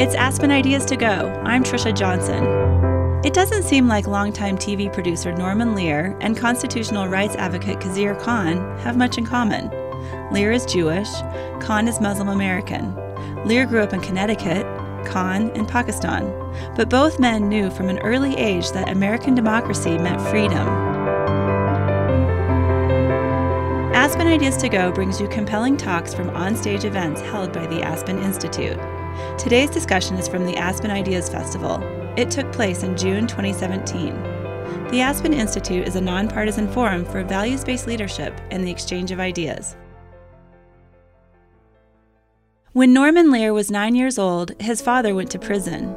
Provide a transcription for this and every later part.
It's Aspen Ideas to Go. I'm Trisha Johnson. It doesn't seem like longtime TV producer Norman Lear and constitutional rights advocate Khizr Khan have much in common. Lear is Jewish, Khan is Muslim American. Lear grew up in Connecticut, Khan in Pakistan. But both men knew from an early age that American democracy meant freedom. Aspen Ideas to Go brings you compelling talks from onstage events held by the Aspen Institute. Today's discussion is from the Aspen Ideas Festival. It took place in June 2017. The Aspen Institute is a nonpartisan forum for values based leadership and the exchange of ideas. When Norman Lear was nine years old, his father went to prison.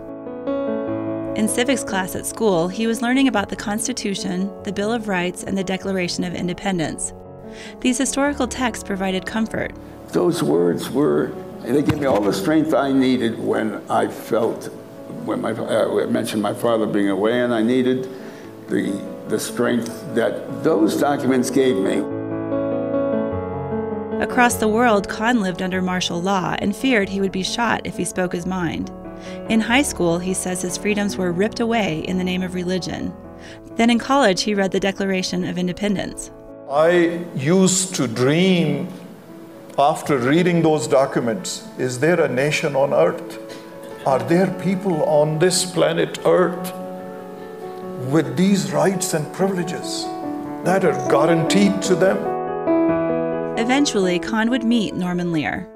In civics class at school, he was learning about the Constitution, the Bill of Rights, and the Declaration of Independence. These historical texts provided comfort. Those words were they gave me all the strength I needed when I felt, when my, uh, I mentioned my father being away, and I needed the, the strength that those documents gave me. Across the world, Khan lived under martial law and feared he would be shot if he spoke his mind. In high school, he says his freedoms were ripped away in the name of religion. Then in college, he read the Declaration of Independence. I used to dream after reading those documents, is there a nation on earth? Are there people on this planet earth with these rights and privileges that are guaranteed to them? Eventually, Khan would meet Norman Lear.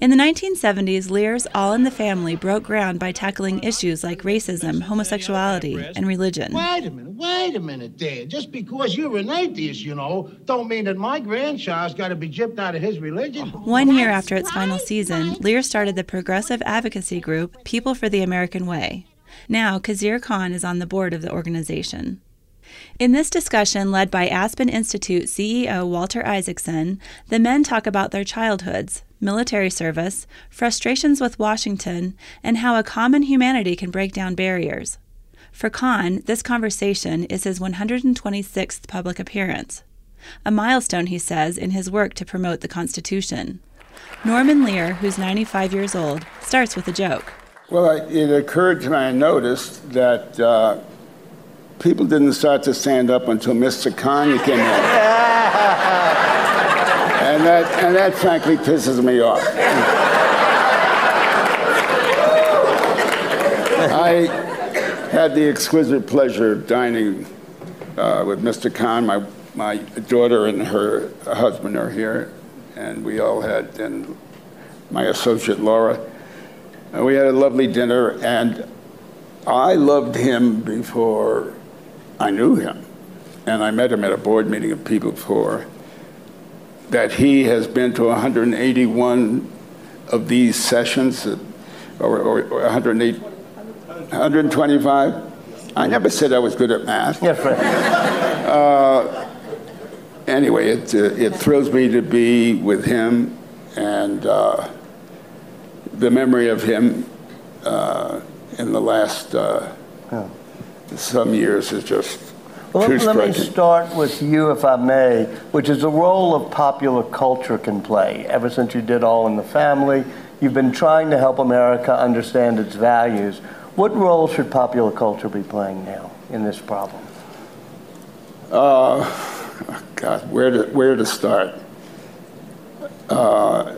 In the 1970s, Lear's All in the Family broke ground by tackling issues like racism, homosexuality, and religion. Wait a minute, wait a minute Dad. Just because you're an atheist, you know, don't mean that my grandchild's got to be gypped out of his religion. One year after its final season, Lear started the progressive advocacy group People for the American Way. Now, Khizr Khan is on the board of the organization. In this discussion, led by Aspen Institute CEO Walter Isaacson, the men talk about their childhoods, military service, frustrations with Washington, and how a common humanity can break down barriers. For Khan, this conversation is his 126th public appearance, a milestone, he says, in his work to promote the Constitution. Norman Lear, who's 95 years old, starts with a joke. Well, it occurred to me, I noticed that uh, people didn't start to stand up until Mr. Khan came in. and that, and that frankly pisses me off. I had the exquisite pleasure of dining uh, with Mr. Khan. My, my daughter and her husband are here, and we all had, and my associate Laura. And we had a lovely dinner, and I loved him before I knew him. And I met him at a board meeting of People for that he has been to 181 of these sessions, or, or, or 108, 125. I never said I was good at math. Yes, right. Uh, anyway, it, uh, it thrills me to be with him, and uh, the memory of him uh, in the last uh, oh. some years is just well, let, me start with you, if I may, which is the role of popular culture can play. Ever since you did All in the Family, you've been trying to help America understand its values. What role should popular culture be playing now in this problem? Uh, God, where to, where to start? Uh,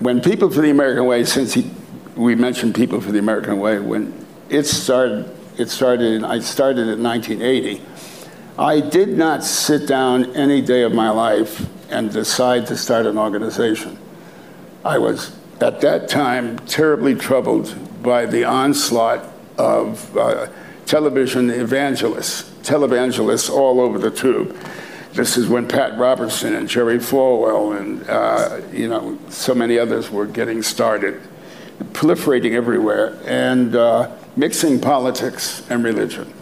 when People for the American Way, since he, we mentioned People for the American Way, when it started, it started, I started in 1980 I did not sit down any day of my life and decide to start an organization. I was, at that time, terribly troubled by the onslaught of uh, television evangelists, televangelists all over the tube. This is when Pat Robertson and Jerry Falwell and uh, you know so many others were getting started, proliferating everywhere, and uh, mixing politics and religion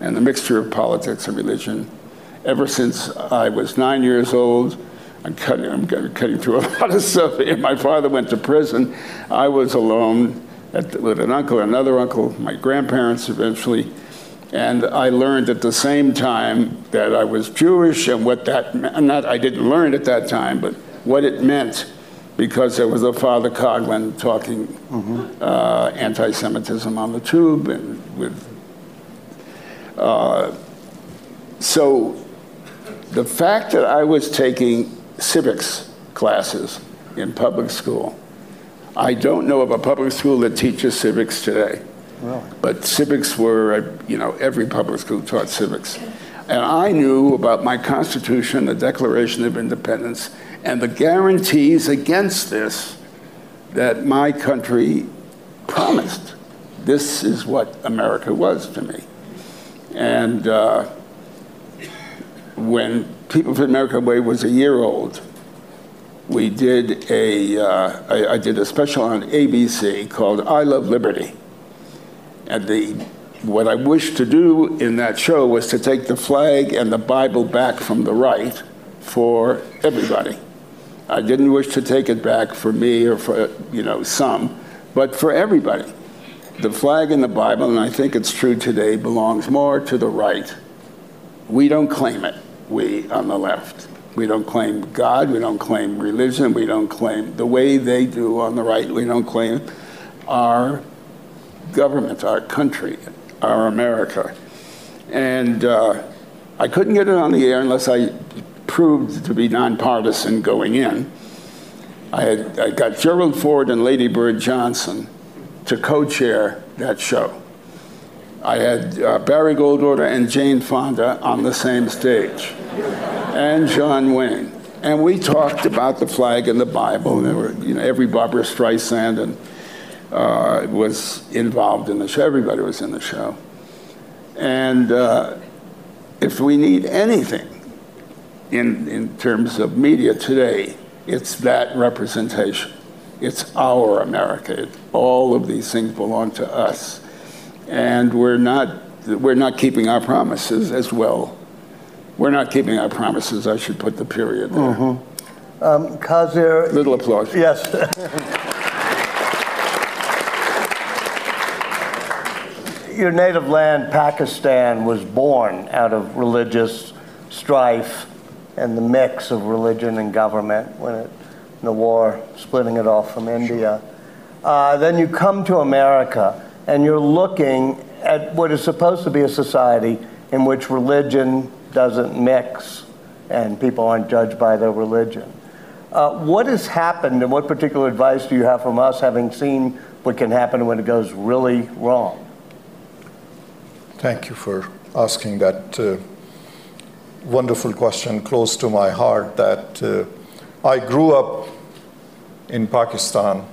and the mixture of politics and religion. Ever since I was nine years old, I'm cutting, I'm cutting through a lot of stuff. My father went to prison. I was alone at, with an uncle, another uncle, my grandparents eventually. And I learned at the same time that I was Jewish and what that meant. Not I didn't learn at that time, but what it meant because there was a Father Coughlin talking uh, anti-Semitism on the tube and with. Uh, so the fact that I was taking civics classes in public school, I don't know of a public school that teaches civics today. But civics were, you know, every public school taught civics. And I knew about my Constitution, the Declaration of Independence, and the guarantees against this that my country promised. This is what America was to me. And uh, when People for America Way was a year old, we did a, uh, I, I did a special on ABC called I Love Liberty. And the, what I wished to do in that show was to take the flag and the Bible back from the right for everybody. I didn't wish to take it back for me or for, you know, some, but for everybody. The flag in the Bible, and I think it's true today, belongs more to the right. We don't claim it, we on the left. We don't claim God, we don't claim religion, we don't claim the way they do on the right, we don't claim our government, our country, our America. And uh, I couldn't get it on the air unless I proved to be nonpartisan going in. I, had, I got Gerald Ford and Lady Bird Johnson to co-chair that show. I had uh, Barry Goldwater and Jane Fonda on the same stage, and John Wayne. And we talked about the flag and the Bible. And were, you know, every Barbra Streisand and uh, was involved in the show. Everybody was in the show. And uh, if we need anything in, in terms of media today, it's that representation. It's our America. It, all of these things belong to us. And we're not, we're not keeping our promises as well. We're not keeping our promises. I should put the period there. Mm-hmm. Um, Khizr. Little applause. Yes. Your native land, Pakistan, was born out of religious strife and the mix of religion and government when it, the war splitting it off from India. Uh, then you come to America and you're looking at what is supposed to be a society in which religion doesn't mix and people aren't judged by their religion. Uh, what has happened and what particular advice do you have from us having seen what can happen when it goes really wrong? Thank you for asking that uh, wonderful question close to my heart. That uh, I grew up in Pakistan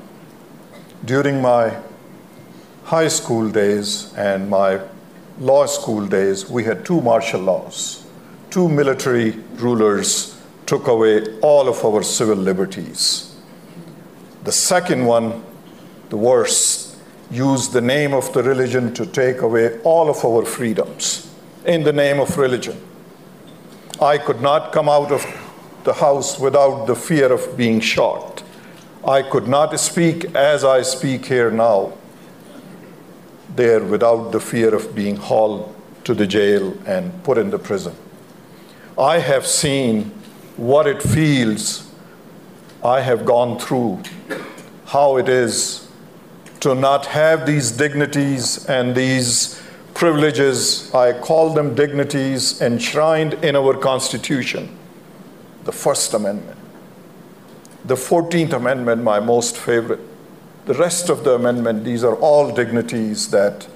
during my high school days and my law school days. We had two martial laws. Two military rulers took away all of our civil liberties. The second one, the worst, used the name of the religion to take away all of our freedoms in the name of religion. I could not come out of the house without the fear of being shot. I could not speak as I speak here now, there without the fear of being hauled to the jail and put in the prison. I have seen what it feels. I have gone through how it is to not have these dignities and these privileges. I call them dignities enshrined in our Constitution. The First Amendment. The 14th Amendment, my most favorite. The rest of the amendment, these are all dignities that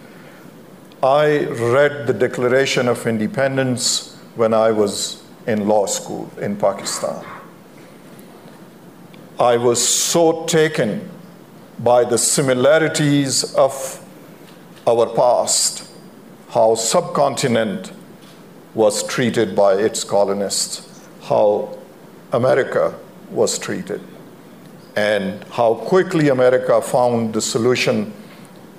I read the Declaration of Independence when I was in law school in Pakistan. I was so taken by the similarities of our past, how subcontinent was treated by its colonists, how America was treated, and how quickly America found the solution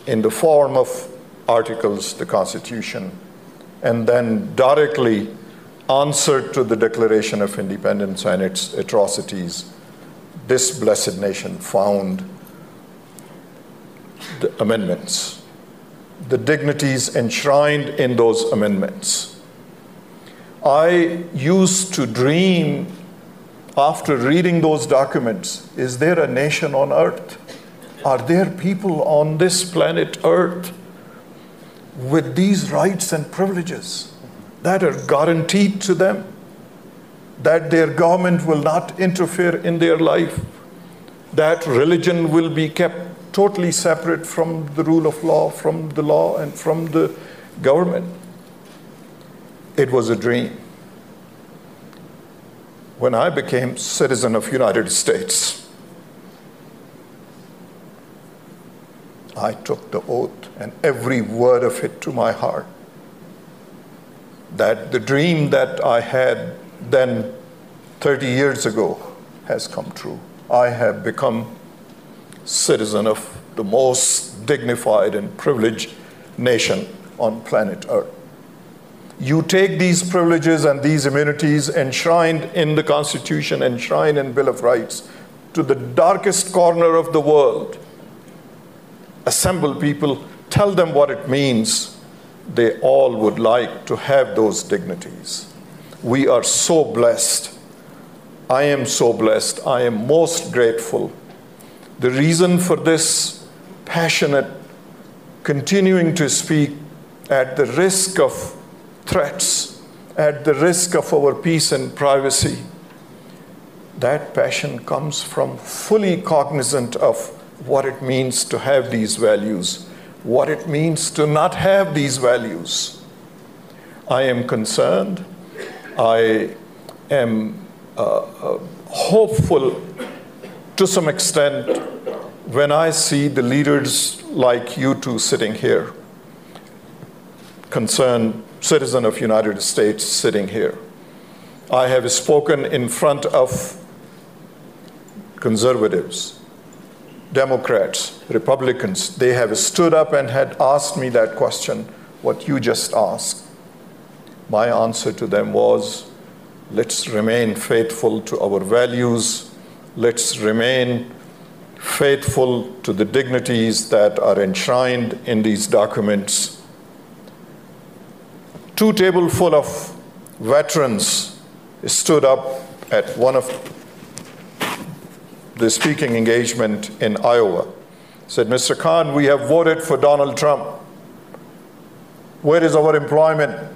in the form of articles, the Constitution, and then directly answered to the Declaration of Independence and its atrocities. This blessed nation found the amendments, the dignities enshrined in those amendments. I used to dream after reading those documents, is there a nation on earth? Are there people on this planet Earth with these rights and privileges that are guaranteed to them? That their government will not interfere in their life? That religion will be kept totally separate from the rule of law, from the law, and from the government? It was a dream. When I became citizen of United States, I took the oath and every word of it to my heart. That the dream that I had then 30 years ago has come true. I have become citizen of the most dignified and privileged nation on planet Earth. You take these privileges and these immunities enshrined in the Constitution, enshrined in Bill of Rights, to the darkest corner of the world assemble people, tell them what it means, they all would like to have those dignities. We are so blessed. I am so blessed. I am most grateful. The reason for this passionate continuing to speak at the risk of threats, at the risk of our peace and privacy, that passion comes from fully cognizant of what it means to have these values, what it means to not have these values. I am concerned. I am uh, uh, hopeful to some extent when I see the leaders like you two sitting here, concerned citizen of United States sitting here. I have spoken in front of conservatives, Democrats, Republicans, they have stood up and had asked me that question, what you just asked. My answer to them was let's remain faithful to our values, let's remain faithful to the dignities that are enshrined in these documents. Two tableful of veterans stood up at one of the speaking engagement in Iowa. Said, Mr. Khan, we have voted for Donald Trump. Where is our employment?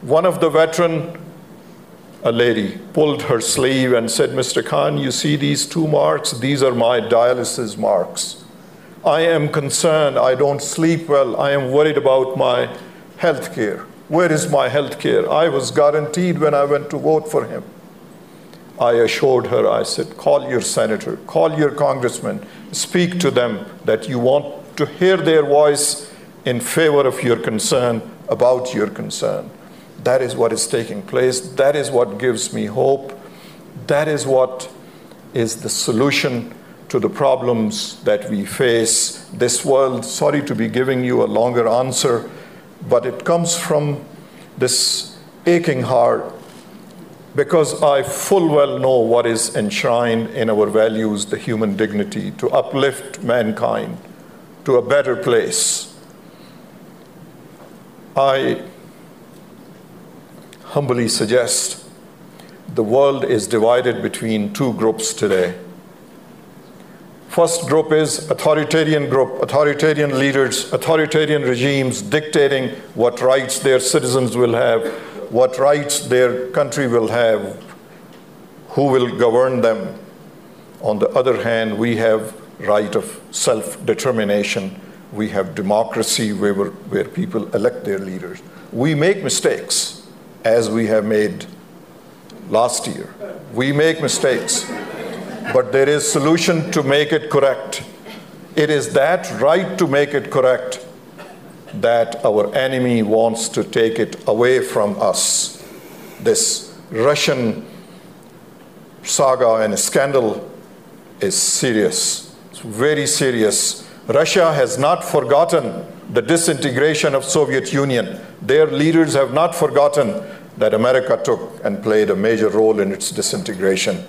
One of the veteran, a lady, pulled her sleeve and said, Mr. Khan, you see these two marks? These are my dialysis marks. I am concerned. I don't sleep well. I am worried about my health care. Where is my health care? I was guaranteed when I went to vote for him. I assured her, I said, call your senator, call your congressman, speak to them that you want to hear their voice in favor of your concern, about your concern. That is what is taking place. That is what gives me hope. That is what is the solution to the problems that we face this world. Sorry to be giving you a longer answer, but it comes from this aching heart because I full well know what is enshrined in our values the human dignity, to uplift mankind to a better place. I humbly suggest the world is divided between two groups today. First group is authoritarian group, authoritarian leaders, authoritarian regimes dictating what rights their citizens will have, what rights their country will have, who will govern them. On the other hand, we have right of self-determination. We have democracy where, where people elect their leaders. We make mistakes, as we have made last year. We make mistakes, but there is solution to make it correct. It is that right to make it correct that our enemy wants to take it away from us. This Russian saga and scandal is serious. It's very serious. Russia has not forgotten the disintegration of Soviet Union. Their leaders have not forgotten that America took and played a major role in its disintegration.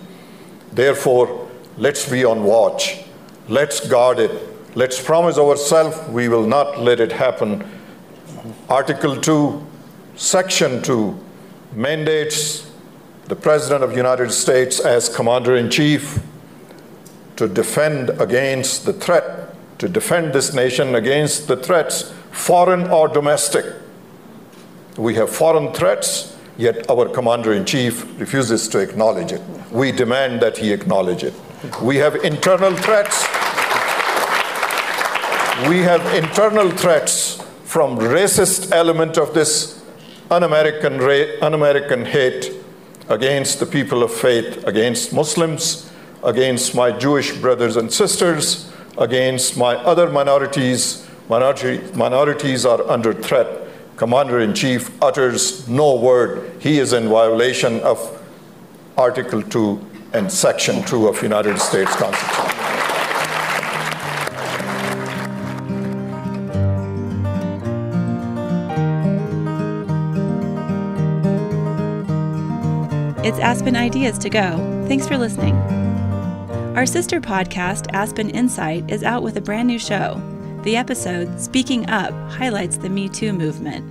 Therefore, let's be on watch. Let's guard it. Let's promise ourselves we will not let it happen. Article 2, Section 2 mandates the President of the United States as Commander in Chief to defend against the threat, to defend this nation against the threats, foreign or domestic. We have foreign threats, yet our Commander in Chief refuses to acknowledge it. We demand that he acknowledge it. We have internal threats. We have internal threats from racist element of this un-American, un-American hate against the people of faith, against Muslims, against my Jewish brothers and sisters, against my other minorities. Minority, minorities are under threat. Commander in Chief utters no word. He is in violation of Article 2 and Section 2 of United States Constitution. It's Aspen Ideas to Go. Thanks for listening. Our sister podcast, Aspen Insight, is out with a brand new show. The episode, Speaking Up, highlights the Me Too movement.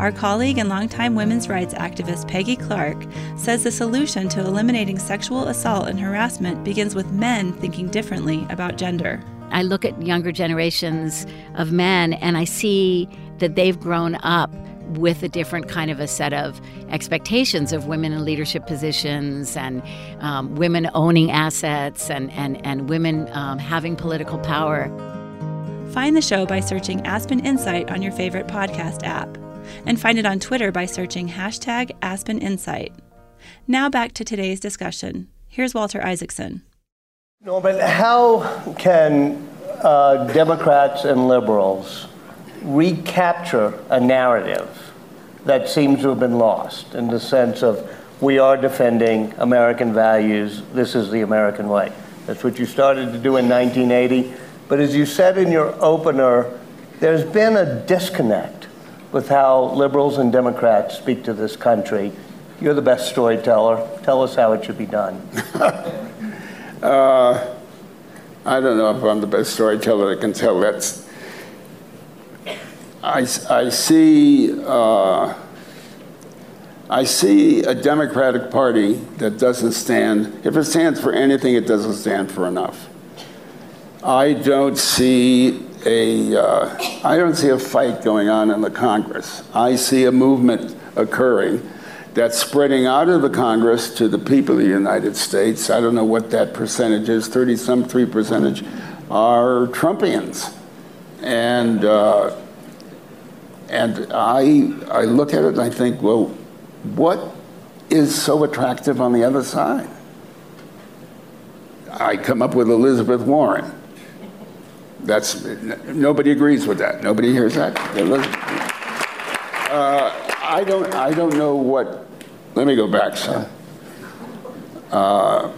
Our colleague and longtime women's rights activist Peggy Clark says the solution to eliminating sexual assault and harassment begins with men thinking differently about gender. I look at younger generations of men and I see that they've grown up with a different kind of a set of expectations of women in leadership positions and um, women owning assets and, and, and women um, having political power. Find the show by searching Aspen Insight on your favorite podcast app, and find it on Twitter by searching hashtag Aspen Insight. Now back to today's discussion. Here's Walter Isaacson. Norman, how can uh, Democrats and liberals recapture a narrative that seems to have been lost in the sense of we are defending American values, this is the American way. That's what you started to do in 1980. But as you said in your opener, there's been a disconnect with how liberals and Democrats speak to this country. You're the best storyteller. Tell us how it should be done. uh, I don't know if I'm the best storyteller that can tell that I, I see uh, I see a Democratic Party that doesn't stand. If it stands for anything, it doesn't stand for enough. I don't see a uh, I don't see a fight going on in the Congress. I see a movement occurring that's spreading out of the Congress to the people of the United States. I don't know what that percentage is. Thirty some three percentage are Trumpians, and. Uh, and I, I look at it and I think, well, what is so attractive on the other side? I come up with Elizabeth Warren. That's nobody agrees with that. Nobody hears that. Uh, I don't. I don't know what. Let me go back, son. Uh,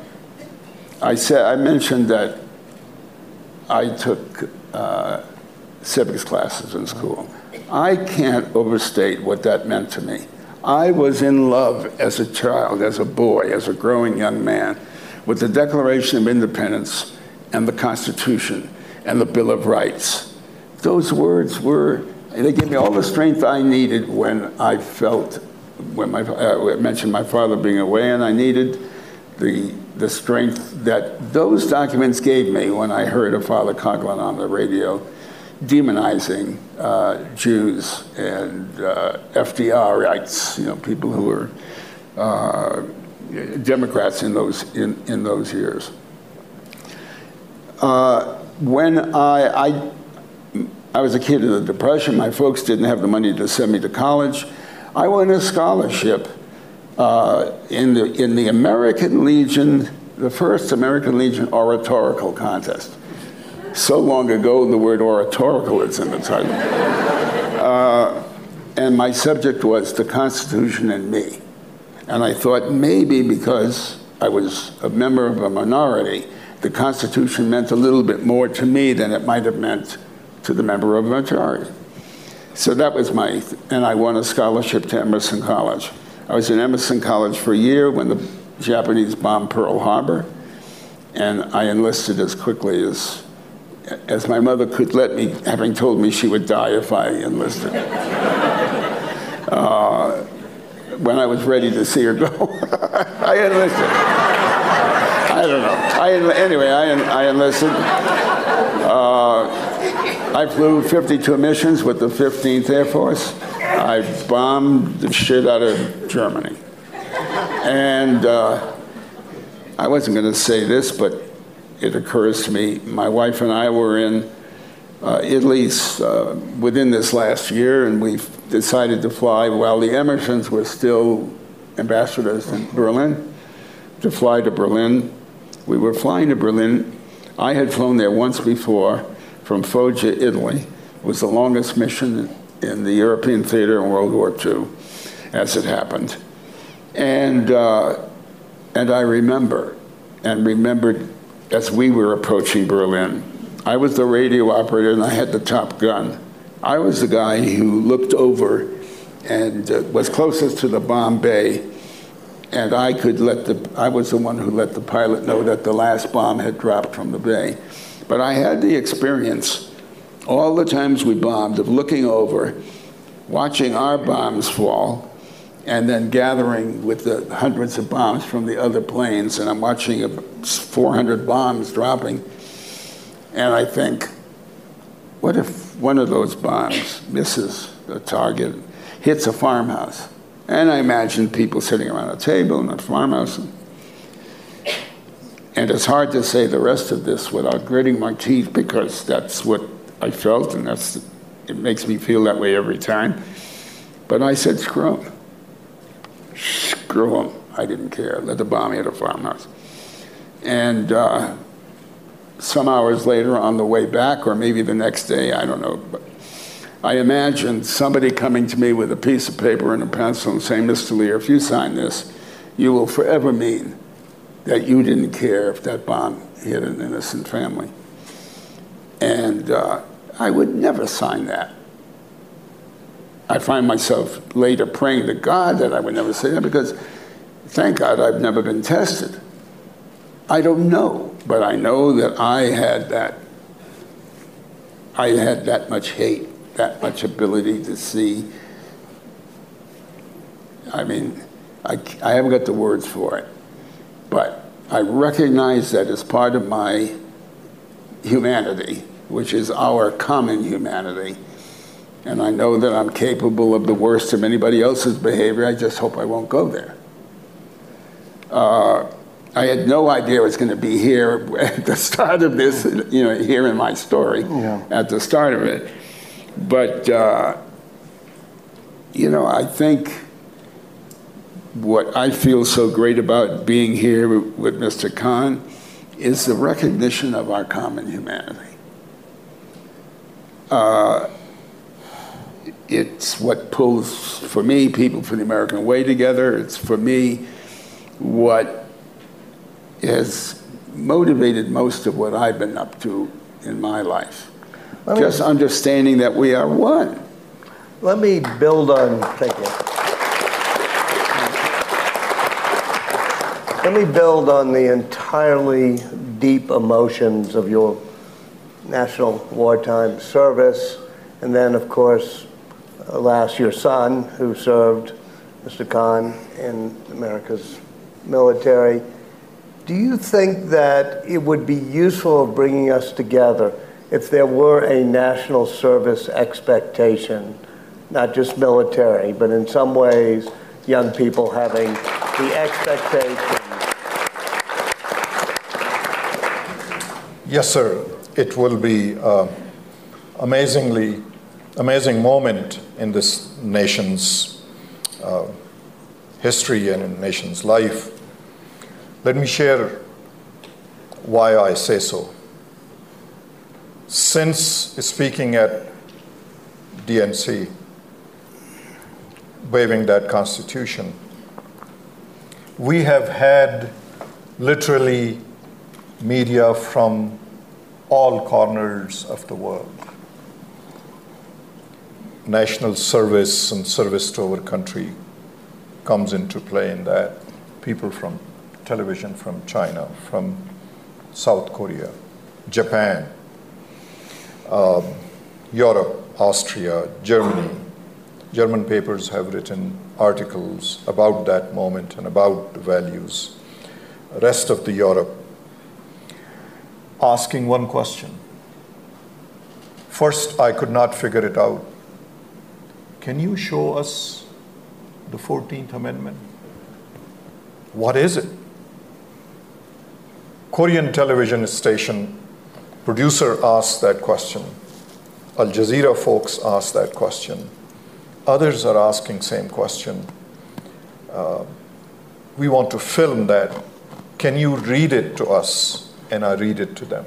I said I mentioned that I took uh, civics classes in school. I can't overstate what that meant to me. I was in love as a child, as a boy, as a growing young man, with the Declaration of Independence and the Constitution and the Bill of Rights. Those words were, they gave me all the strength I needed when I felt, when my, uh, I mentioned my father being away, and I needed the, the strength that those documents gave me when I heard of Father Coughlin on the radio demonizing uh, Jews and uh, FDRites, you know, people who were uh, Democrats in those in, in those years. Uh, when I, I I was a kid in the Depression, my folks didn't have the money to send me to college. I won a scholarship uh, in the in the American Legion, the first American Legion oratorical contest so long ago, the word oratorical is in the title. Uh, and my subject was the Constitution and me. And I thought maybe because I was a member of a minority, the Constitution meant a little bit more to me than it might have meant to the member of majority. So that was my, and I won a scholarship to Emerson College. I was in Emerson College for a year when the Japanese bombed Pearl Harbor, and I enlisted as quickly as as my mother could let me, having told me she would die if I enlisted. uh, when I was ready to see her go. I enlisted. I don't know. I, anyway, I, I enlisted. Uh, I flew 52 missions with the 15th Air Force. I bombed the shit out of Germany. And uh, I wasn't going to say this, but it occurs to me. My wife and I were in uh, Italy uh, within this last year, and we decided to fly while the Emersons were still ambassadors in Berlin, to fly to Berlin. We were flying to Berlin. I had flown there once before from Foggia, Italy. It was the longest mission in the European theater in World War II, as it happened. And, uh, and I remember, and remembered as we were approaching Berlin, I was the radio operator and I had the top gun. I was the guy who looked over and uh, was closest to the bomb bay and I could let the I was the one who let the pilot know that the last bomb had dropped from the bay. But I had the experience all the times we bombed of looking over, watching our bombs fall, and then gathering with the hundreds of bombs from the other planes, and I'm watching 400 bombs dropping, and I think, what if one of those bombs misses a target, hits a farmhouse? And I imagined people sitting around a table in a farmhouse. And it's hard to say the rest of this without gritting my teeth because that's what I felt, and that's it makes me feel that way every time. But I said, screw them. Screw them. I didn't care. Let the bomb hit a farmhouse. And uh, some hours later, on the way back, or maybe the next day, I don't know, but I imagined somebody coming to me with a piece of paper and a pencil and saying, Mr. Lear, if you sign this, you will forever mean that you didn't care if that bomb hit an innocent family. And uh, I would never sign that. I find myself later praying to God that I would never say that because, thank God, I've never been tested. I don't know, but I know that I had that. I had that much hate, that much ability to see. I mean, I, I haven't got the words for it. But I recognize that as part of my humanity, which is our common humanity. And I know that I'm capable of the worst of anybody else's behavior. I just hope I won't go there. Uh, I had no idea I was going to be here at the start of this, you know, here in my story, yeah. at the start of it. But, uh, you know, I think what I feel so great about being here with Mr. Khan is the recognition of our common humanity. Uh, it's what pulls, for me, people from the American way together. It's for me what has motivated most of what I've been up to in my life. Just understanding that we are one. Let me build on, thank you. Let me build on the entirely deep emotions of your national wartime service, and then, of course, alas, your son, who served, Mr. Khan, in America's military. Do you think that it would be useful of bringing us together if there were a national service expectation, not just military, but in some ways, young people having the expectation Yes, sir. It will be uh, amazingly amazing moment in this nation's uh, history and in nation's life. Let me share why I say so. Since speaking at DNC, waiving that constitution, we have had literally media from all corners of the world. National service and service to our country comes into play in that. People from television from China, from South Korea, Japan, um, Europe, Austria, Germany. German papers have written articles about that moment and about the values. Rest of the Europe asking one question. First, I could not figure it out. Can you show us the 14th Amendment? What is it? Korean television station producer asks that question. Al Jazeera folks ask that question. Others are asking same question. Uh, we want to film that. Can you read it to us? And I read it to them.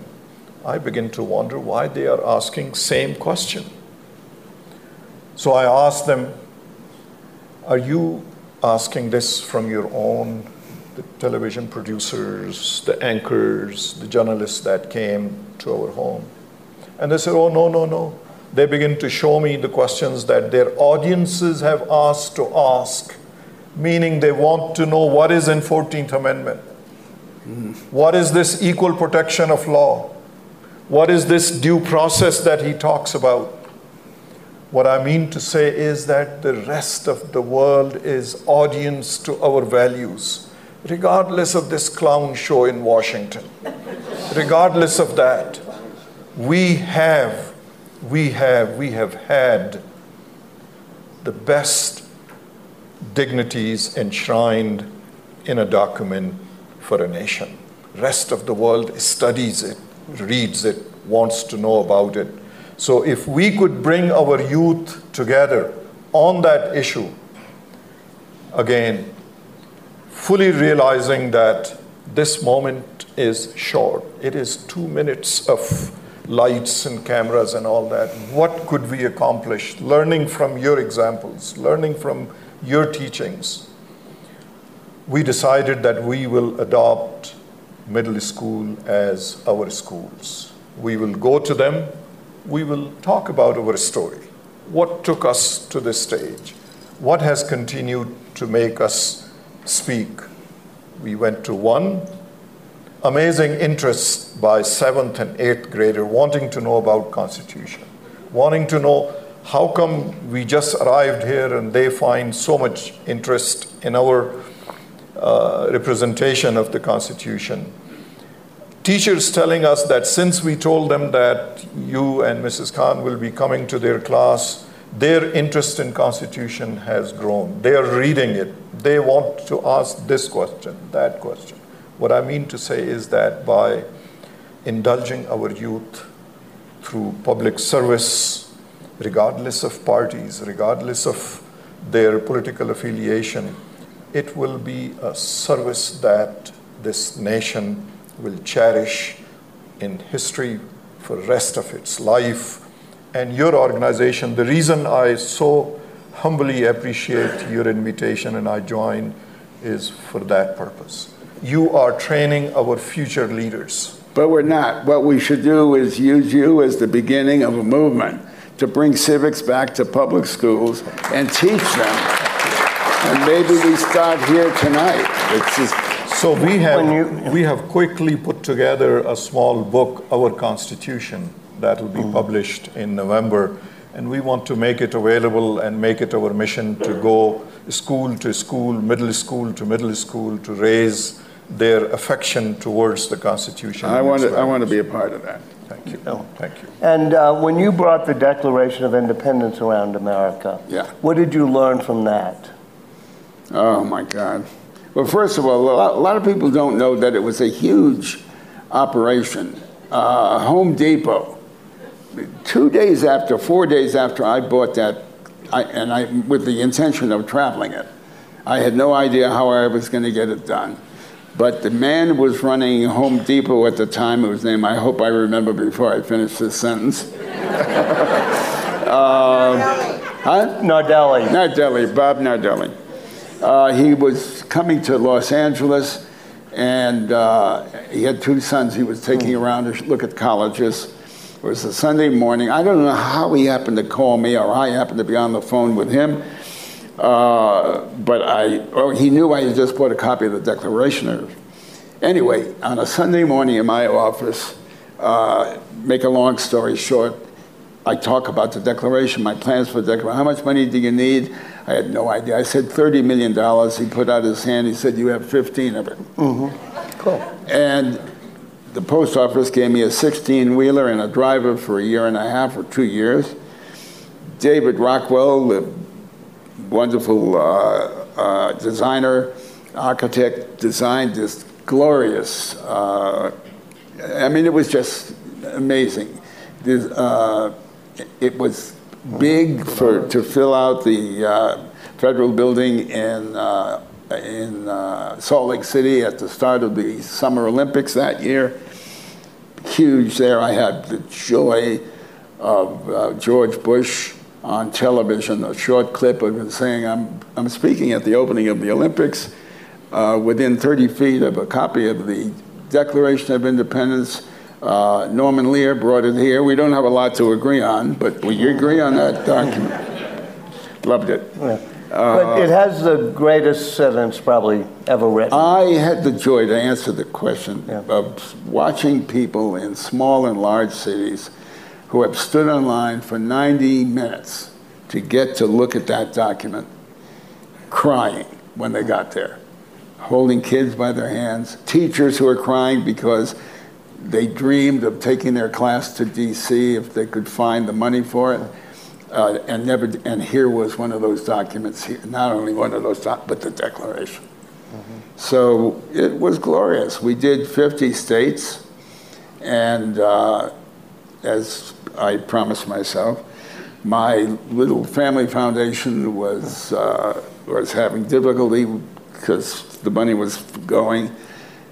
I begin to wonder why they are asking same question. So I ask them, are you asking this from your own the television producers, the anchors, the journalists that came to our home? And they said, oh, no, no, no. They begin to show me the questions that their audiences have asked to ask, meaning they want to know what is in 14th Amendment. Mm. What is this equal protection of law? What is this due process that he talks about? What I mean to say is that the rest of the world is audience to our values, regardless of this clown show in Washington. regardless of that, we have, we have, we have had the best dignities enshrined in a document for a nation. Rest of the world studies it, reads it, wants to know about it. So if we could bring our youth together on that issue, again, fully realizing that this moment is short. It is two minutes of lights and cameras and all that. What could we accomplish? Learning from your examples, learning from your teachings. We decided that we will adopt middle school as our schools. We will go to them, we will talk about our story. What took us to this stage? What has continued to make us speak? We went to one amazing interest by seventh and eighth grader wanting to know about constitution wanting to know how come we just arrived here and they find so much interest in our uh, representation of the constitution teachers telling us that since we told them that you and Mrs. Khan will be coming to their class, their interest in Constitution has grown. They are reading it. They want to ask this question, that question. What I mean to say is that by indulging our youth through public service, regardless of parties, regardless of their political affiliation, it will be a service that this nation will cherish in history for the rest of its life. And your organization, the reason I so humbly appreciate your invitation and I join is for that purpose. You are training our future leaders. But we're not. What we should do is use you as the beginning of a movement to bring civics back to public schools and teach them. And maybe we start here tonight. It's just so we have, you, we have quickly put together a small book, Our Constitution, that will be mm. published in November. And we want to make it available and make it our mission to go school to school, middle school to middle school, to raise their affection towards the Constitution. I want to, I want to be a part of that. Thank you. Oh. Thank you. And uh, when you brought the Declaration of Independence around America, yeah. what did you learn from that? Oh, my God. Well, first of all, a lot of people don't know that it was a huge operation. Uh, Home Depot, two days after, four days after I bought that, I, and I with the intention of traveling it, I had no idea how I was going to get it done. But the man was running Home Depot at the time, whose name I hope I remember before I finish this sentence. uh, huh? Nardelli. Nardelli, Bob Nardelli. Uh, he was coming to Los Angeles, and uh, he had two sons he was taking hmm. around to look at colleges. It was a Sunday morning. I don't know how he happened to call me or I happened to be on the phone with him. Uh, but I, oh, he knew I had just bought a copy of the Declaration. Anyway, on a Sunday morning in my office, uh, make a long story short, I talk about the Declaration, my plans for the Declaration. How much money do you need? I had no idea. I said $30 million. He put out his hand. He said, You have 15 of it. Mm-hmm. Cool. And the post office gave me a 16 wheeler and a driver for a year and a half or two years. David Rockwell, the wonderful uh, uh, designer, architect, designed this glorious, uh, I mean, it was just amazing. This, uh, it was big for to fill out the uh, federal building in uh, in uh, Salt Lake City at the start of the Summer Olympics that year. Huge there. I had the joy of uh, George Bush on television, a short clip of him saying, I'm, I'm speaking at the opening of the Olympics uh, within 30 feet of a copy of the Declaration of Independence. Uh, Norman Lear brought it here. We don't have a lot to agree on, but we agree on that document. Loved it. Yeah. But it has the greatest sentence probably ever written. I had the joy to answer the question Yeah. of watching people in small and large cities who have stood in line for 90 minutes to get to look at that document, crying when they got there, holding kids by their hands, teachers who are crying because they dreamed of taking their class to DC if they could find the money for it. Uh, and never, and here was one of those documents. Here, not only one of those, doc, but the Declaration. So it was glorious. We did 50 states, and uh, as I promised myself, my little family foundation was uh, was having difficulty because the money was going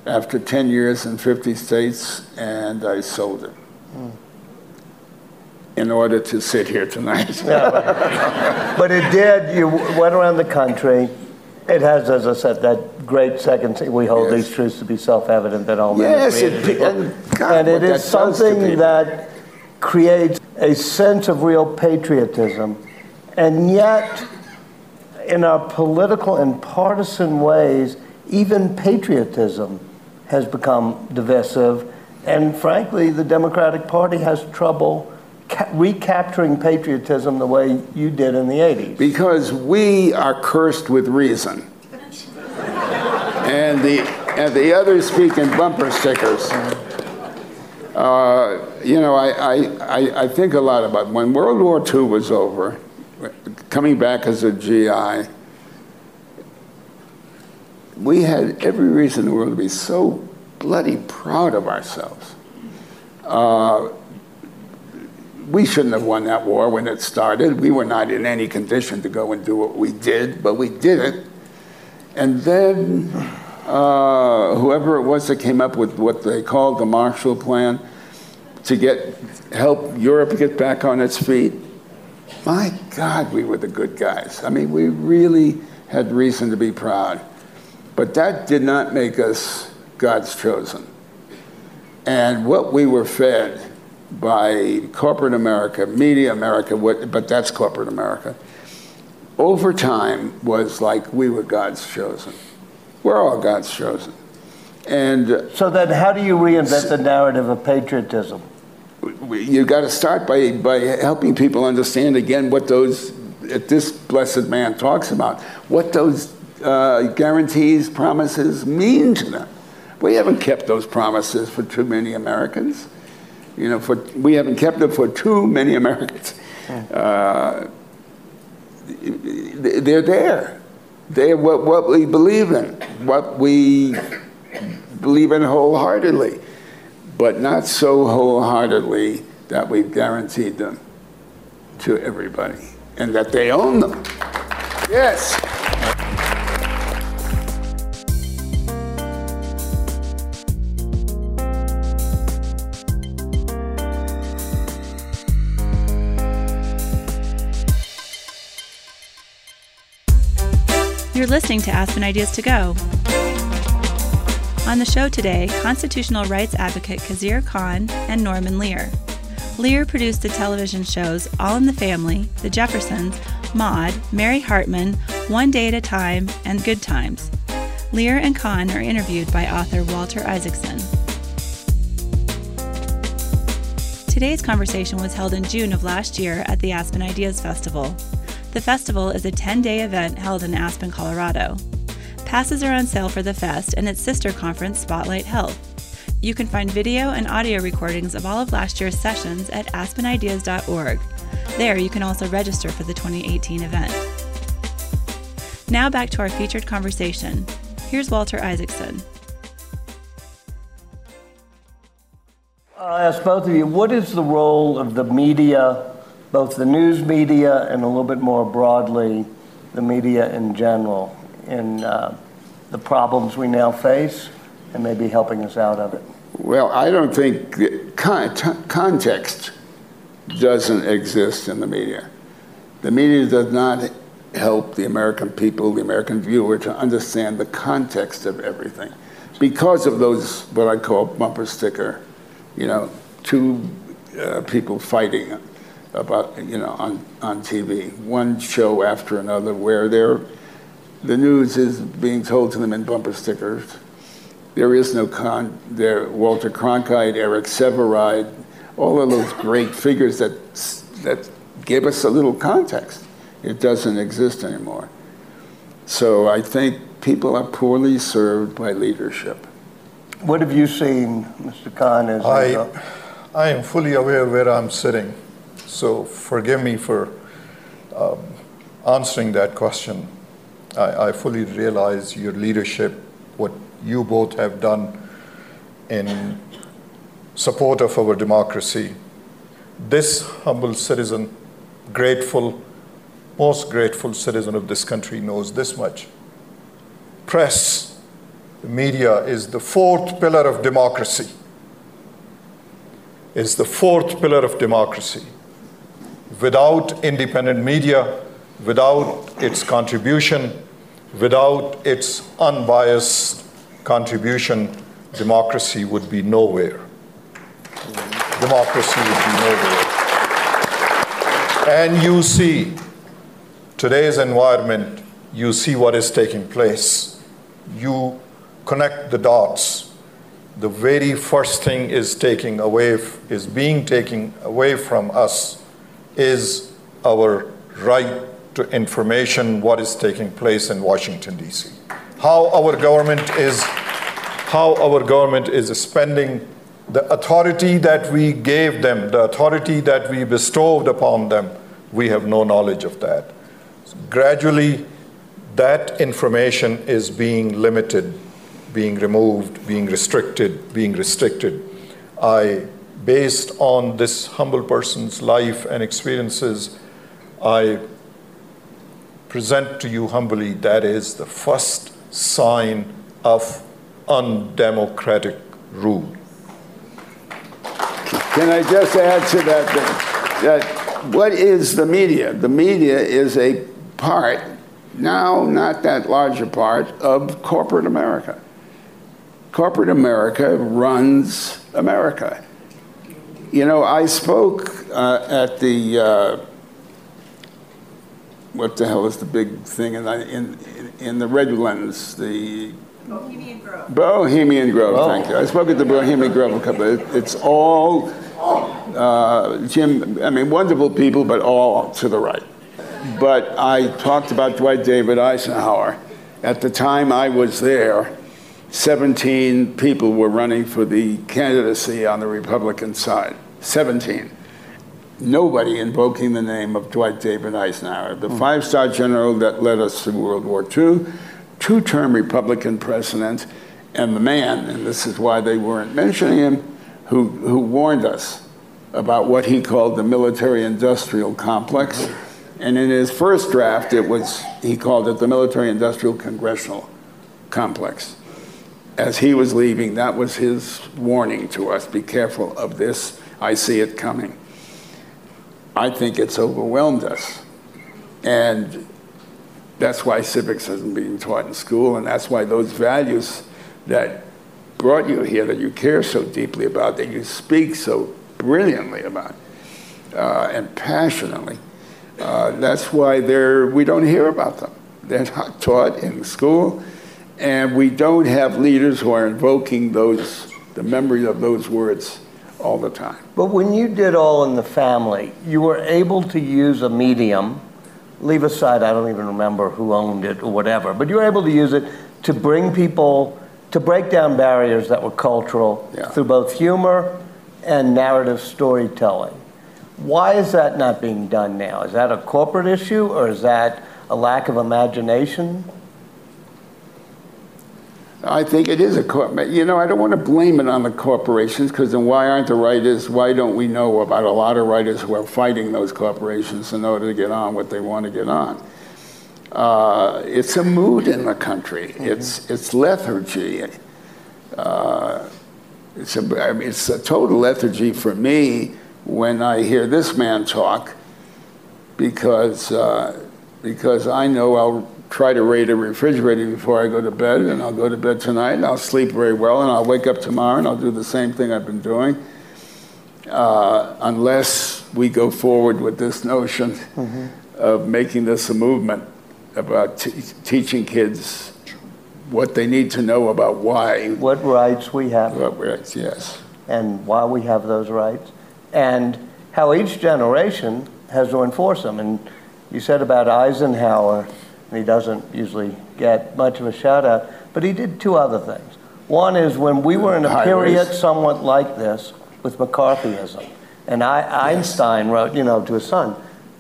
after 10 years in 50 states, and I sold it in order to sit here tonight. But it did, you went around the country. It has, as I said, that great second, thing, we hold Yes. these truths to be self-evident that all men are Yes, created it- equal. and God, And it is something that creates a sense of real patriotism. And yet, in our political and partisan ways, even patriotism has become divisive. And frankly, the Democratic Party has trouble recapturing patriotism the way you did in the 80s. Because we are cursed with reason. and the and the others speak in bumper stickers. Uh, you know, I, I, I, think a lot about when World War II was over, coming back as a GI, we had every reason in the world to be so bloody proud of ourselves. Uh, we shouldn't have won that war when it started. We were not in any condition to go and do what we did, but we did it. And then uh, whoever it was that came up with what they called the Marshall Plan to get help Europe get back on its feet. My God, we were the good guys. I mean, we really had reason to be proud. But that did not make us God's chosen. And what we were fed by corporate America, media America, what, but that's corporate America, over time was like we were God's chosen. We're all God's chosen. And So then, how do you reinvent the narrative of patriotism? we- you got to start by, by helping people understand again what those, this blessed man talks about, what those uh, guarantees, promises mean to them. We haven't kept those promises for too many Americans. You know, for, we haven't kept them for too many Americans. Uh, they're there. They're what, what we believe in, what we believe in wholeheartedly, but not so wholeheartedly that we've guaranteed them to everybody and that they own them. Yes. Listening to Aspen Ideas to Go. On the show today, constitutional rights advocate Khizr Khan and Norman Lear. Lear produced the television shows All in the Family, The Jeffersons, Maude, Mary Hartman, One Day at a Time, and Good Times. Lear and Khan are interviewed by author Walter Isaacson. Today's conversation was held in June of last year at the Aspen Ideas Festival. The festival is a 10 day event held in Aspen, Colorado. Passes are on sale for the fest and its sister conference, Spotlight Health. You can find video and audio recordings of all of last year's sessions at aspenideas.org. There, you can also register for the 2018 event. Now back to our featured conversation. Here's Walter Isaacson. Uh, I'll ask both of you, what is the role of the media, both the news media and a little bit more broadly, the media in general, in uh, the problems we now face and maybe helping us out of it? Well, I don't think con- context doesn't exist in the media. The media does not help the American people, the American viewer, to understand the context of everything because of those, what I call bumper sticker you know, two uh, people fighting about, you know, on, on TV, one show after another, where they're, the news is being told to them in bumper stickers. There is no con, there, Walter Cronkite, Eric Sevareid, all of those great figures that, that gave us a little context. It doesn't exist anymore. So I think people are poorly served by leadership. What have you seen, Mr. Khan? As I, I am fully aware where I'm sitting, so forgive me for um, answering that question. I, I fully realize your leadership, what you both have done in support of our democracy. This humble citizen, grateful, most grateful citizen of this country knows this much. Press the media is the fourth pillar of democracy. Is the fourth pillar of democracy. Without independent media, without its contribution, without its unbiased contribution, democracy would be nowhere. Democracy would be nowhere. And you see today's environment, you see what is taking place. You connect the dots, the very first thing is taking away is being taken away from us is our right to information what is taking place in Washington D.C. How our government is how our government is spending the authority that we gave them, the authority that we bestowed upon them, we have no knowledge of that. Gradually, that information is being limited being removed, being restricted, being restricted. I, based on this humble person's life and experiences, I present to you humbly that is the first sign of undemocratic rule. Can I just add to that, that, that what is the media? The media is a part, now not that large a part, of corporate America corporate America runs America. You know, I spoke uh, at the, uh, what the hell is the big thing in, in, in the Redlands, the Bohemian Grove. Bohemian Grove, oh. thank you. I spoke at the Bohemian Grove a couple. It, it's all uh, Jim. I mean, wonderful people, but all to the right. But I talked about Dwight David Eisenhower. At the time I was there, 17 people were running for the candidacy on the Republican side. 17. Nobody invoking the name of Dwight David Eisenhower, the hmm. five star general that led us through World War II, two term Republican president, and the man, and this is why they weren't mentioning him, who, who warned us about what he called the military industrial complex. And in his first draft, it was, he called it the military industrial congressional complex as he was leaving, that was his warning to us be careful of this. I see it coming. I think it's overwhelmed us. And that's why civics isn't being taught in school, and that's why those values that brought you here, that you care so deeply about, that you speak so brilliantly about, uh, and passionately, uh, that's why we don't hear about them. They're not taught in school and we don't have leaders who are invoking those, the memory of those words all the time. But when you did All in the Family, you were able to use a medium, leave aside, I don't even remember who owned it or whatever, but you were able to use it to bring people, to break down barriers that were cultural Yeah. through both humor and narrative storytelling. Why is that not being done now? Is that a corporate issue or is that a lack of imagination? I think it is a corp. You know, I don't want to blame it on the corporations because then why aren't the writers? Why don't we know about a lot of writers who are fighting those corporations in order to get on what they want to get on? Uh, it's a mood in the country. It's it's lethargy. Uh, it's a I mean, it's a total lethargy for me when I hear this man talk because uh, because I know I'll try to rate a refrigerator before I go to bed, and I'll go to bed tonight, and I'll sleep very well, and I'll wake up tomorrow, and I'll do the same thing I've been doing, uh, unless we go forward with this notion of making this a movement about t- teaching kids what they need to know about why. What rights we have What rights, yes. and why we have those rights, and how each generation has to enforce them. And you said about Eisenhower, he doesn't usually get much of a shout out, but he did two other things. One is when we were in a period somewhat like this with McCarthyism, and I, Einstein wrote, you know, to his son,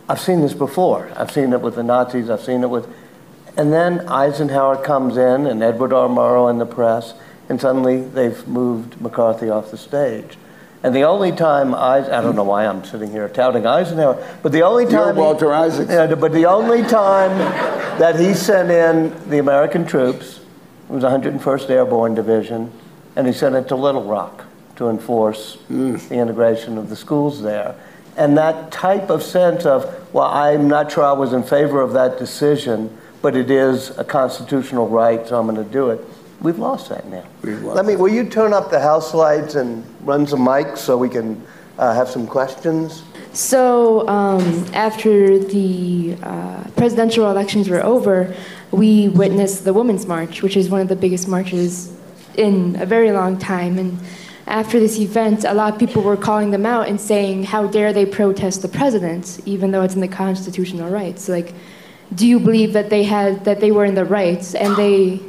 I've seen this before. I've seen it with the Nazis, I've seen it with. And then Eisenhower comes in, and Edward R. Murrow in the press, and suddenly they've moved McCarthy off the stage. And the only time I, I don't know why I'm sitting here touting Eisenhower, but the only You're time he- Walter Isaacson. yeah, but the only time that he sent in the American troops it was 101st Airborne Division, and he sent it to Little Rock to enforce mm. the integration of the schools there. And that type of sense of, well, I'm not sure I was in favor of that decision, but it is a constitutional right, so I'm going to do it. We've lost that now. We've lost Let me, will you turn up the house lights and run some mics so we can uh, have some questions? So, um, after the uh, presidential elections were over, we witnessed the Women's March, which is one of the biggest marches in a very long time. And after this event, a lot of people were calling them out and saying, How dare they protest the president, even though it's in the constitutional rights? Like, do you believe that they had that they were in the rights and they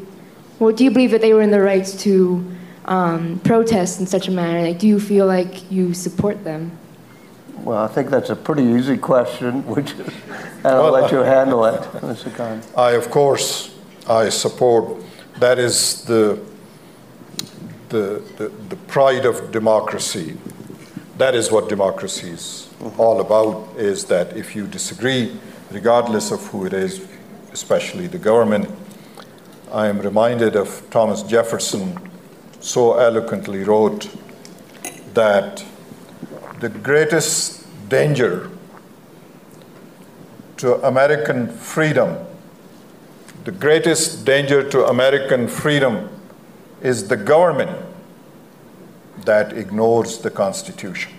well do you believe that they were in the rights to um, protest in such a manner like do you feel like you support them Well, I think that's a pretty easy question, which, and I'll let you handle it, Mr. Khan. I, of course, I support, that is the, the, the, the pride of democracy. That is what democracy is all about, is that if you disagree, regardless of who it is, especially the government, I am reminded of Thomas Jefferson so eloquently wrote that the greatest danger to American freedom, the greatest danger to American freedom is the government that ignores the Constitution.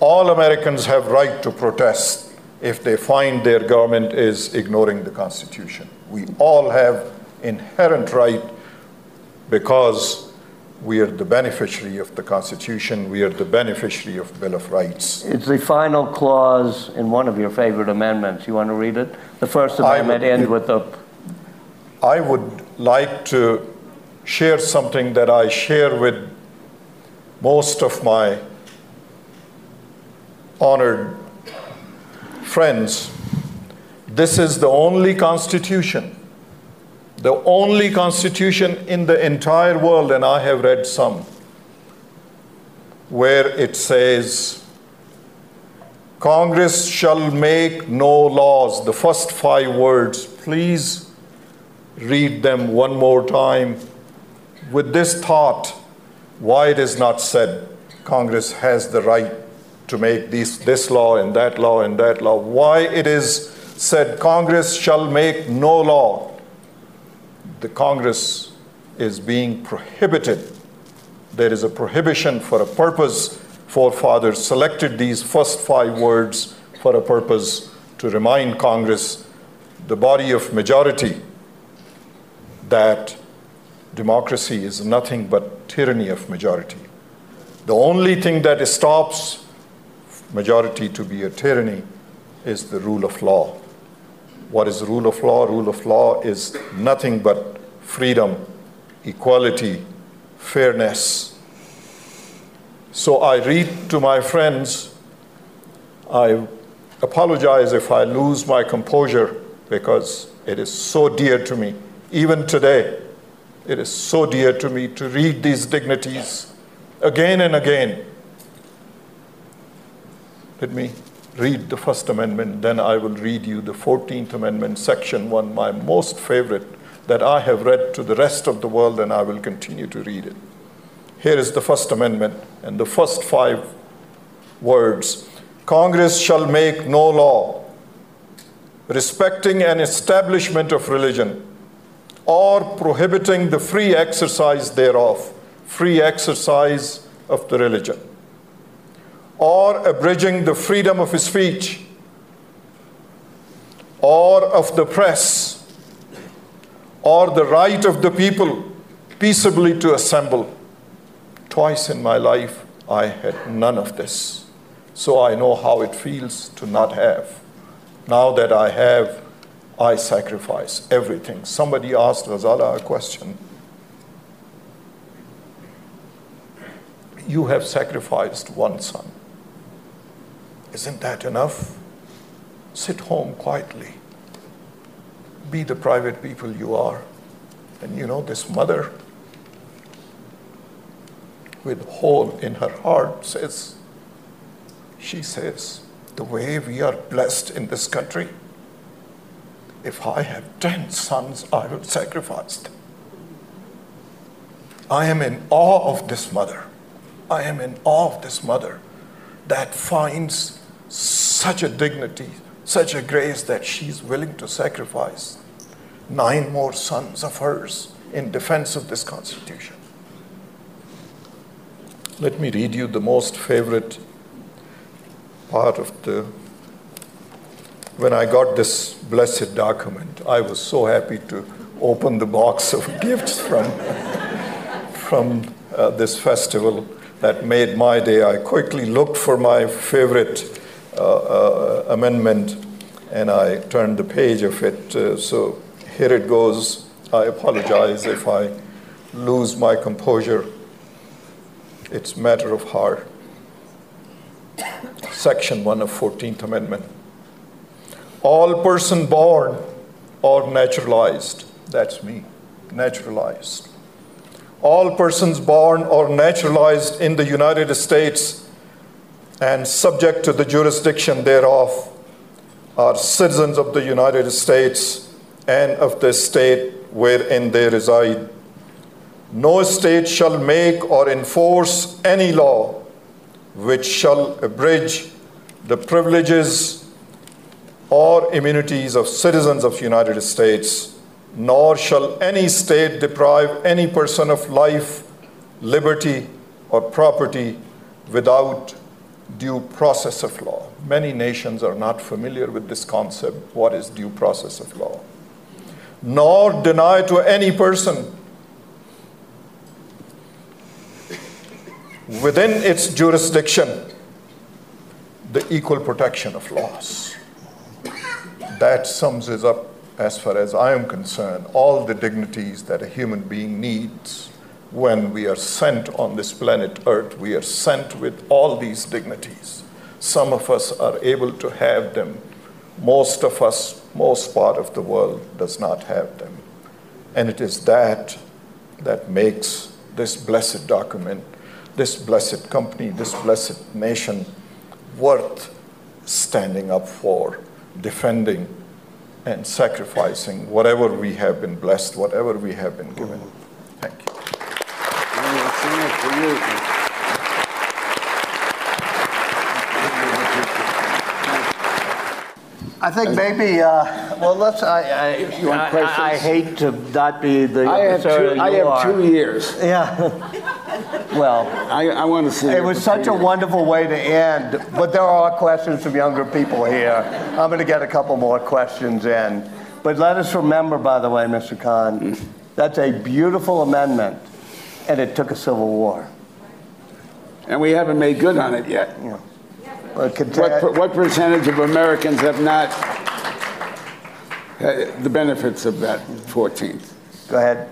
All Americans have right to protest if they find their government is ignoring the Constitution. We all have inherent right because we are the beneficiary of the Constitution, we are the beneficiary of Bill of Rights. It's the final clause in one of your favorite amendments. You want to read it? The First Amendment would- ends with the, I would like to share something that I share with most of my honored friends. This is the only constitution, the only constitution in the entire world, and I have read some, where it says, Congress shall make no laws. The first five words, please read them one more time with this thought why it is not said Congress has the right to make these, this law and that law and that law. Why it is said Congress shall make no law. The Congress is being prohibited. There is a prohibition for a purpose. Forefathers selected these first five words for a purpose to remind Congress, the body of majority, that democracy is nothing but tyranny of majority. The only thing that stops majority to be a tyranny is the rule of law. What is rule of law? Rule of law is nothing but freedom, equality, fairness. So I read to my friends, I apologize if I lose my composure because it is so dear to me. Even today, it is so dear to me to read these dignities again and again. Let me read the First Amendment, then I will read you the 14th Amendment, Section 1, my most favorite that I have read to the rest of the world, and I will continue to read it. Here is the First Amendment, and the first five words. Congress shall make no law respecting an establishment of religion or prohibiting the free exercise thereof, free exercise of the religion, or abridging the freedom of speech or of the press or the right of the people peaceably to assemble. Twice in my life, I had none of this. So I know how it feels to not have. Now that I have, I sacrifice everything. Somebody asked Ghazala a question. You have sacrificed one son. Isn't that enough? Sit home quietly. Be the private people you are. And you know, this mother with hole in her heart says, she says, the way we are blessed in this country, if I have 10 sons, I will sacrifice them. I am in awe of this mother. I am in awe of this mother that finds such a dignity, such a grace that she's willing to sacrifice nine more sons of hers in defense of this Constitution. Let me read you the most favorite part of the. When I got this blessed document, I was so happy to open the box of gifts from, from uh, this festival that made my day. I quickly looked for my favorite amendment and I turned the page of it. Uh, so here it goes. I apologize if I lose my composure. It's matter of heart. Section 1 of 14th Amendment. All person born or naturalized, that's me, naturalized. All persons born or naturalized in the United States and subject to the jurisdiction thereof are citizens of the United States and of the state wherein they reside. No state shall make or enforce any law which shall abridge the privileges or immunities of citizens of the United States, nor shall any state deprive any person of life, liberty, or property without due process of law. Many nations are not familiar with this concept. What is due process of law? Nor deny to any person within its jurisdiction the equal protection of laws. That sums it up, as far as I am concerned, all the dignities that a human being needs when we are sent on this planet Earth. We are sent with all these dignities. Some of us are able to have them. Most of us, most part of the world does not have them. And it is that that makes this blessed document this blessed company, this blessed nation worth standing up for, defending, and sacrificing whatever we have been blessed, whatever we have been given. Thank you. I think maybe, uh, well, let's, I, I, You want I- questions? I, I hate to not be the I have sir two, I have are. two years. Yeah. Well, I, I want to see. it was such a wonderful way to end, but there are questions from younger people here. I'm going to get a couple more questions in. But let us remember, by the way, Mr. Khan, that's a beautiful amendment, and it took a civil war. And we haven't made good on it yet. Well, What, per- what percentage of Americans have not had the benefits of that 14th? Go ahead.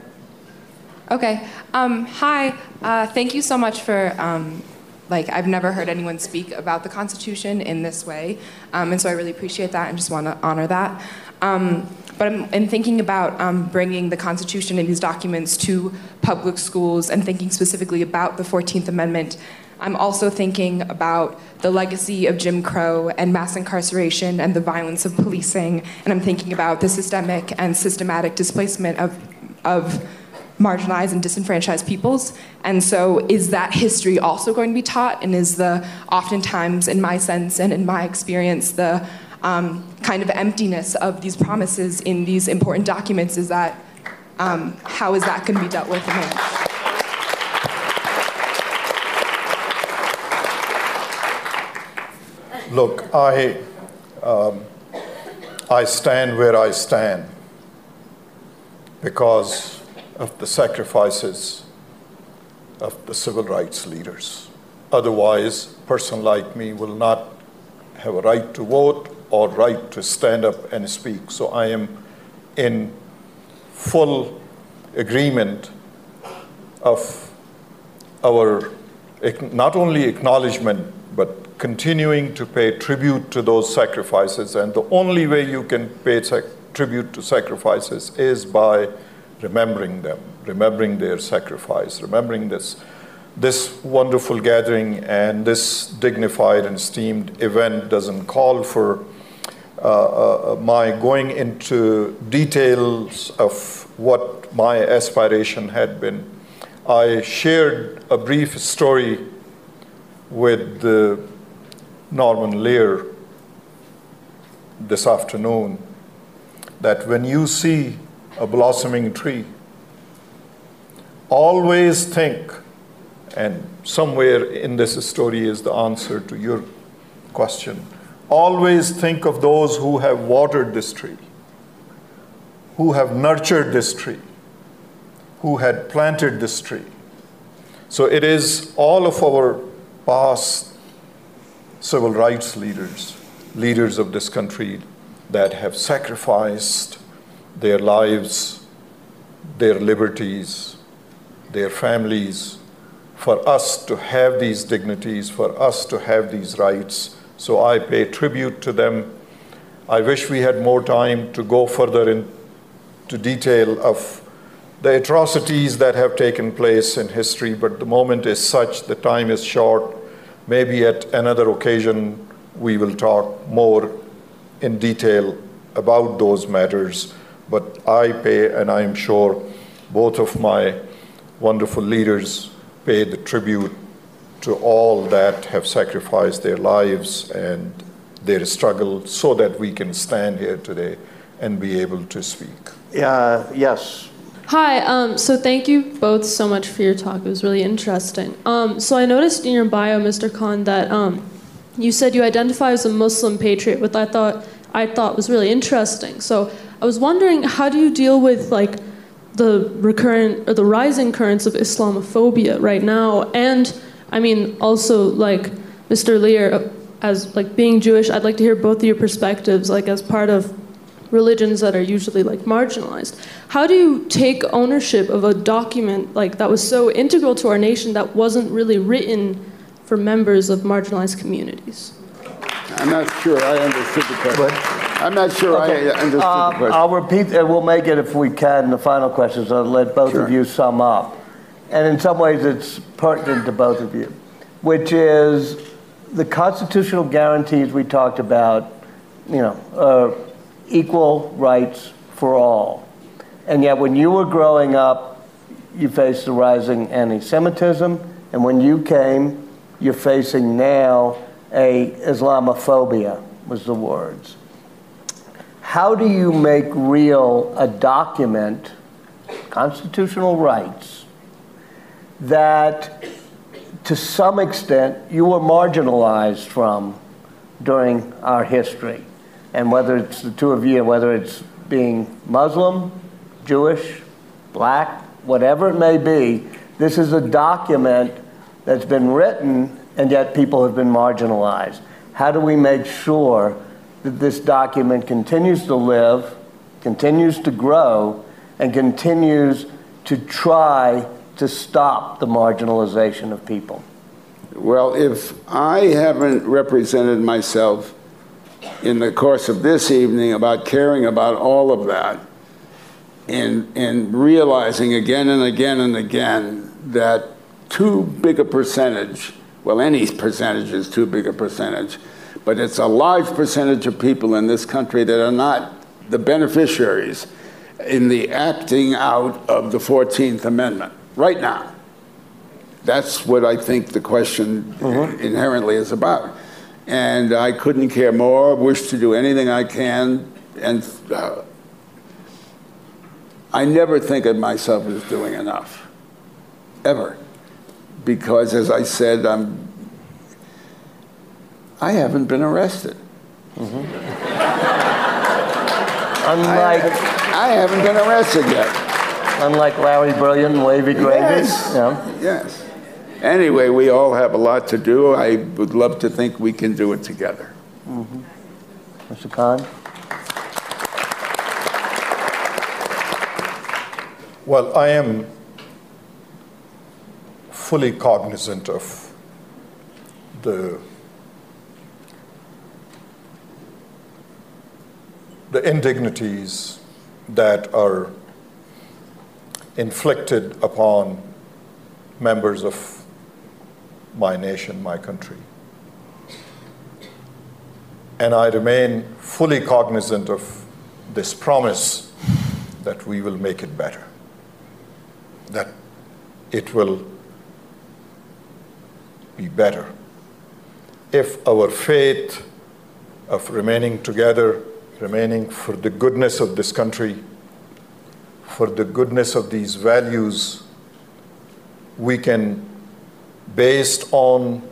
Okay. Um, hi. Uh, thank you so much for. Um, like I've never heard anyone speak about the Constitution in this way, um, and so I really appreciate that and just want to honor that. Um, but I'm, in thinking about um, bringing the Constitution and these documents to public schools and thinking specifically about the 14th Amendment, I'm also thinking about the legacy of Jim Crow and mass incarceration and the violence of policing, and I'm thinking about the systemic and systematic displacement of, of marginalized and disenfranchised peoples. And so, is that history also going to be taught? And is the, oftentimes, in my sense and in my experience, the um, kind of emptiness of these promises in these important documents, is that, um, how is that going to be dealt with? in Look, I, um, I stand where I stand because of the sacrifices of the civil rights leaders. Otherwise, a person like me will not have a right to vote or right to stand up and speak. So I am in full agreement of our not only acknowledgement but continuing to pay tribute to those sacrifices and the only way you can pay tribute to sacrifices is by remembering them remembering their sacrifice remembering this this wonderful gathering and this dignified and esteemed event doesn't call for my going into details of what my aspiration had been. I shared a brief story with uh, Norman Lear this afternoon that when you see a blossoming tree, always think, and somewhere in this story is the answer to your question, always think of those who have watered this tree, who have nurtured this tree, who had planted this tree. So it is all of our past civil rights leaders, leaders of this country, that have sacrificed their lives, their liberties, their families, for us to have these dignities, for us to have these rights. So I pay tribute to them. I wish we had more time to go further into detail of the atrocities that have taken place in history, but the moment is such, the time is short. Maybe at another occasion we will talk more in detail about those matters. But I pay, and I'm sure both of my wonderful leaders pay the tribute to all that have sacrificed their lives and their struggle so that we can stand here today and be able to speak. Uh, yes. Hi, um, so thank you both so much for your talk. It was really interesting. Um, so I noticed in your bio, Mr. Khan, that um, you said you identify as a Muslim patriot, which I thought I thought was really interesting. So I was wondering, how do you deal with like the recurrent or the rising currents of Islamophobia right now? And I mean, also like Mr. Lear, as like being Jewish, I'd like to hear both of your perspectives, like as part of religions that are usually like marginalized. How do you take ownership of a document like that was so integral to our nation that wasn't really written for members of marginalized communities? I'm not sure I understood the question. I'm not sure Okay. I understood Um, the question. I'll repeat, and we'll make it if we can, the final questions. I'll let both Sure. of you sum up. And in some ways, it's pertinent to both of you, which is the constitutional guarantees we talked about, you know, equal rights for all. And yet, when you were growing up, you faced the rising anti Semitism, and when you came, you're facing now a Islamophobia, was the words. How do you make real a document, constitutional rights, that to some extent you were marginalized from during our history? And whether it's the two of you, whether it's being Muslim, Jewish, black, whatever it may be, this is a document that's been written, and yet people have been marginalized. How do we make sure that this document continues to live, continues to grow, and continues to try to stop the marginalization of people? Well, if I haven't represented myself in the course of this evening about caring about all of that and, and realizing again and again and again that too big a percentage, well, any percentage is too big a percentage, but it's a large percentage of people in this country that are not the beneficiaries in the acting out of the 14th Amendment right now. That's what I think the question mm-hmm. inherently is about. And I couldn't care more, wish to do anything I can, and uh, I never think of myself as doing enough, ever. Because, as I said, I'm, I haven't been arrested. Mm-hmm. Unlike. I haven't, I haven't been arrested yet. Unlike Larry Brilliant and Wavy Gravy? Yes. Yeah. Yes. Anyway, we all have a lot to do. I would love to think we can do it together. Mm-hmm. Mr. Khan? Well, I am fully cognizant of the the indignities that are inflicted upon members of my nation, my country. And I remain fully cognizant of this promise that we will make it better, that it will be better. If our faith of remaining together, remaining for the goodness of this country, for the goodness of these values, we can based on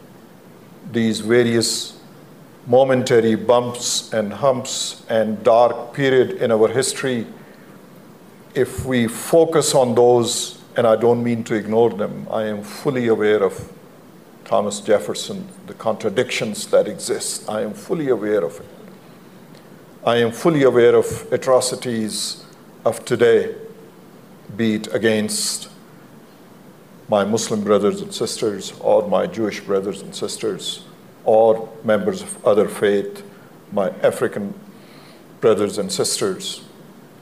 these various momentary bumps and humps and dark period in our history, if we focus on those, and I don't mean to ignore them, I am fully aware of Thomas Jefferson, the contradictions that exist. I am fully aware of it. I am fully aware of atrocities of today, be it against my Muslim brothers and sisters, or my Jewish brothers and sisters, or members of other faith, my African brothers and sisters,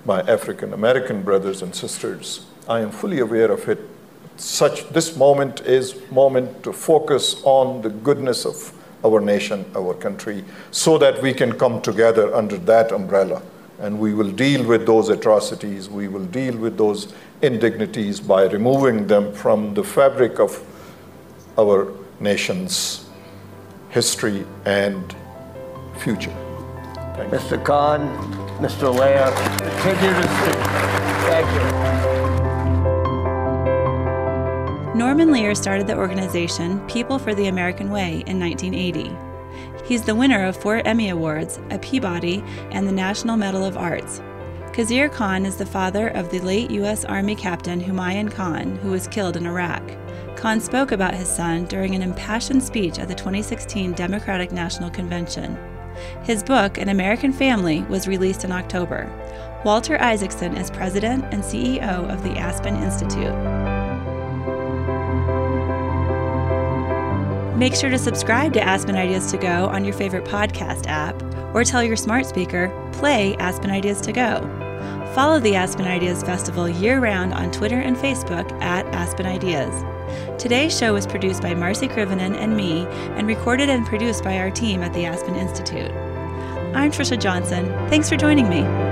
my African American brothers and sisters. I am fully aware of it. Such this moment is moment to focus on the goodness of our nation, our country, so that we can come together under that umbrella and we will deal with those atrocities, we will deal with those indignities by removing them from the fabric of our nation's history and future. Thank Mr. You. Khan, Mr. Lear, continue to speak. Thank you. Norman Lear started the organization People for the American Way in 1980. He's the winner of four Emmy Awards, a Peabody, and the National Medal of Arts. Khizr Khan is the father of the late U.S. Army Captain Humayun Khan, who was killed in Iraq. Khan spoke about his son during an impassioned speech at the 2016 Democratic National Convention. His book, An American Family, was released in October. Walter Isaacson is president and CEO of the Aspen Institute. Make sure to subscribe to Aspen Ideas to Go on your favorite podcast app or tell your smart speaker, play Aspen Ideas to Go. Follow the Aspen Ideas Festival year round on Twitter and Facebook at Aspen Ideas. Today's show was produced by Marcy Krivonen and me and recorded and produced by our team at the Aspen Institute. I'm Trisha Johnson. Thanks for joining me.